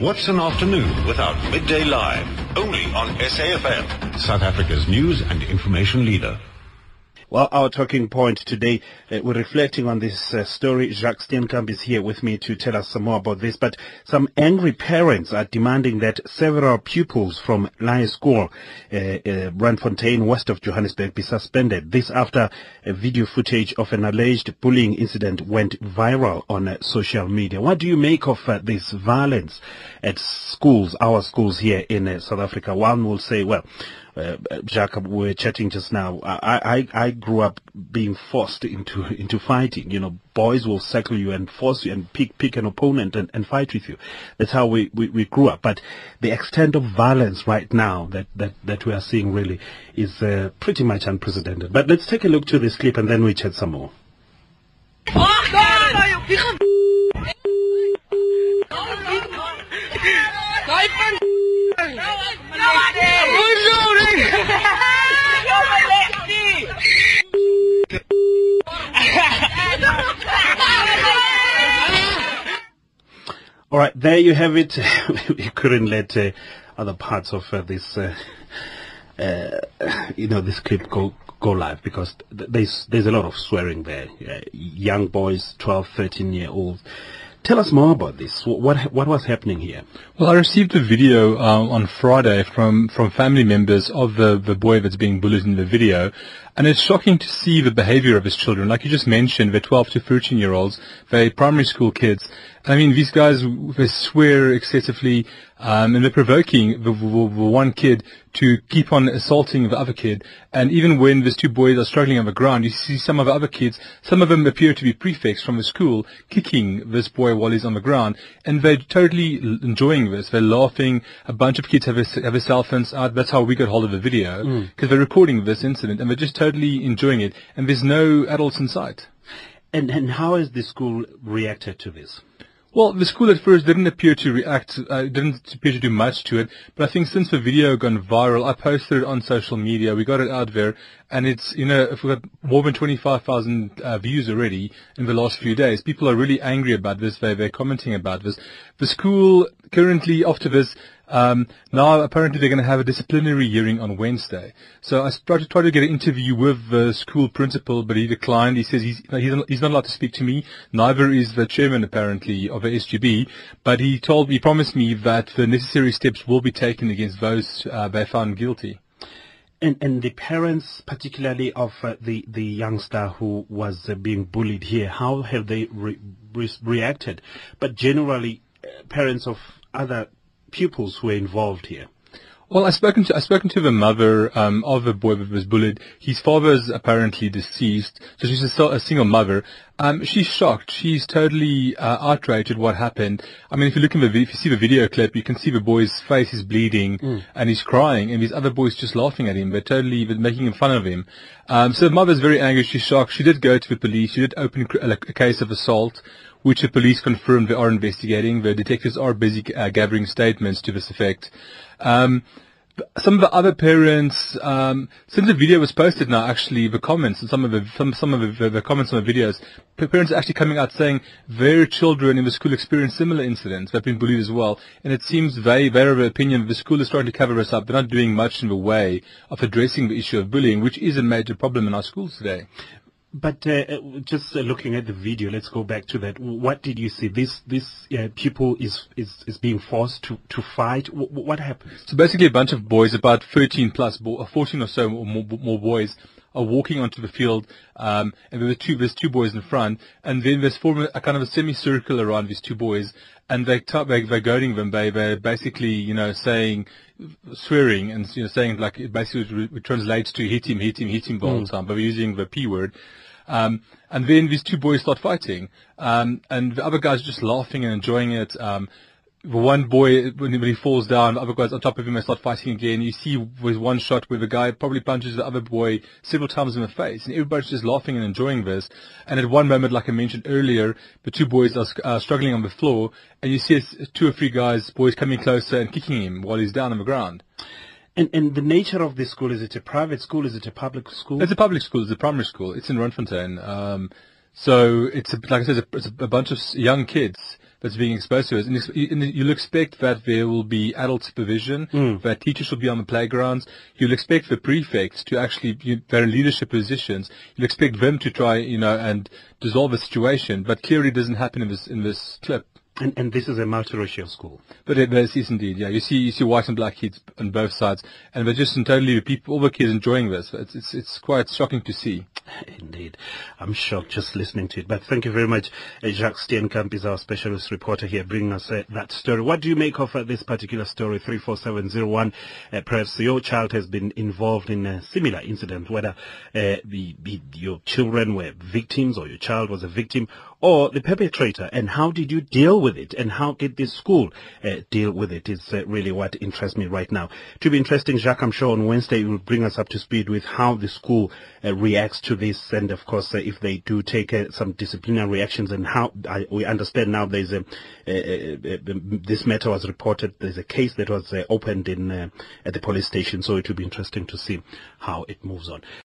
What's an afternoon without Midday Live? Only on SAFM, South Africa's news and information leader. Well, our talking point today, uh, we're reflecting on this uh, story. Jacques Steenkamp is here with me to tell us some more about this. But some angry parents are demanding that several pupils from Laerskool, uh, uh, Randfontein, west of Johannesburg, be suspended. This after a video footage of an alleged bullying incident went viral on uh, social media. What do you make of uh, this violence at schools, our schools here in uh, South Africa? One will say, well, uh, Jacob, we were chatting just now. I, I, I grew up being forced into into fighting. You know, boys will circle you and force you and pick pick an opponent and, and fight with you. That's how we, we, we grew up. But the extent of violence right now that, that, that we are seeing really is uh, pretty much unprecedented. But let's take a look to this clip and then we chat some more. All right, there you have it. we couldn't let uh, other parts of uh, this, uh, uh, you know, this clip go go live because th- there's there's a lot of swearing there. Uh, young boys, 12, 13 year olds. Tell us more about this. What what, was happening here? Well, I received a video um, on Friday from, from family members of the, the boy that's being bullied in the video, and it's shocking to see the behavior of his children. Like you just mentioned, they're 12 to 13 year olds, they're primary school kids. I mean, these guys, they swear excessively, um, and they're provoking the, the, the, one kid to keep on assaulting the other kid. And even when these two boys are struggling on the ground, you see some of the other kids, some of them appear to be prefects from the school, kicking this boy while he's on the ground, and they're totally enjoying this. They're laughing. A bunch of kids have a, have a cell phones out. That's how we got hold of the video, because mm. they're recording this incident, and they're just totally enjoying it, and there's no adults in sight. And, and how has the school reacted to this? Well, the school at first didn't appear to react, uh, didn't appear to do much to it, but I think since the video gone viral, I posted it on social media, we got it out there, and it's, you know, we've got more than 25,000 uh, views already in the last few days. People are really angry about this, they, they're commenting about this. The school currently, after this, um, now apparently they're going to have a disciplinary hearing on Wednesday. So I tried to to get an interview with the school principal, but he declined. He says he's he's not allowed to speak to me. Neither is the chairman apparently of the SGB. But he told he promised me that the necessary steps will be taken against those uh, they found guilty. And, and the parents, particularly of uh, the the youngster who was uh, being bullied here, how have they re- re- reacted? But generally, uh, parents of other pupils who were involved here? Well, I've spoken to I've spoken to the mother um, of the boy that was bullied. His father is apparently deceased, so she's a, a single mother. Um, she's shocked. She's totally uh, outraged at what happened. I mean, if you look in the if you see the video clip, you can see the boy's face is bleeding mm. and he's crying, and these other boys just laughing at him. They're totally making fun of him. Um, so the mother's very angry. She's shocked. She did go to the police. She did open a, a case of assault which the police confirmed they are investigating. The detectives are busy uh, gathering statements to this effect. Um, some of the other parents, um, since the video was posted now, actually the comments and some of the some some of the, the comments on the videos, parents are actually coming out saying their children in the school experienced similar incidents. They've been bullied as well, and it seems they they're of the opinion the school is trying to cover us up. They're not doing much in the way of addressing the issue of bullying, which is a major problem in our schools today. But uh, uh, just uh, looking at the video, let's go back to that. What did you see? This this uh, pupil is, is is being forced to to fight. W- what happened? So basically, a bunch of boys, about 13 plus, bo- 14 or so or more, more boys, are walking onto the field, um, and there's two there's two boys in front, and then there's form a kind of a semicircle around these two boys, and they t- they they're goading them. They they're basically you know saying swearing and you know saying like it basically translates to hit him, hit him, hit him the whole mm. time, but we're using the p word. Um, and then these two boys start fighting, um, and the other guys are just laughing and enjoying it. Um, the one boy, when he falls down, the other guys on top of him and start fighting again. You see with one shot where the guy probably punches the other boy several times in the face, and everybody's just laughing and enjoying this. And at one moment, like I mentioned earlier, the two boys are uh, struggling on the floor, and you see two or three guys, boys coming closer and kicking him while he's down on the ground. And, and the nature of this school, is it a private school? Is it a public school? It's a public school. It's a primary school. It's in Randfontein. Um, So it's a, like I said, it's a, a bunch of young kids that's being exposed to it. And, you'll expect that there will be adult supervision, mm. that teachers will be on the playgrounds. You'll expect the prefects to actually, you, they're in leadership positions. You'll expect them to try, you know, and dissolve the situation. But clearly it doesn't happen in this, in this clip. And, and this is a multiracial school. But it is, is indeed, yeah. You see, you see white and black kids on both sides, and they're just totally people, all the kids enjoying this. It's, it's, it's quite shocking to see. Indeed. I'm shocked just listening to it. But thank you very much. Jacques Steenkamp is our specialist reporter here bringing us uh, that story. What do you make of uh, this particular story, 34701? Uh, perhaps your child has been involved in a similar incident, whether uh, the, the, your children were victims or your child was a victim or the perpetrator and how did you deal with it and how did the school uh, deal with it is uh, really what interests me right now. To be interesting, Jacques, I'm sure on Wednesday you will bring us up to speed with how the school uh, reacts to this and of course uh, if they do take uh, some disciplinary actions and how I, we understand now there's a, this matter was reported, there's a case that was uh, opened in at the police station so it will be interesting to see how it moves on.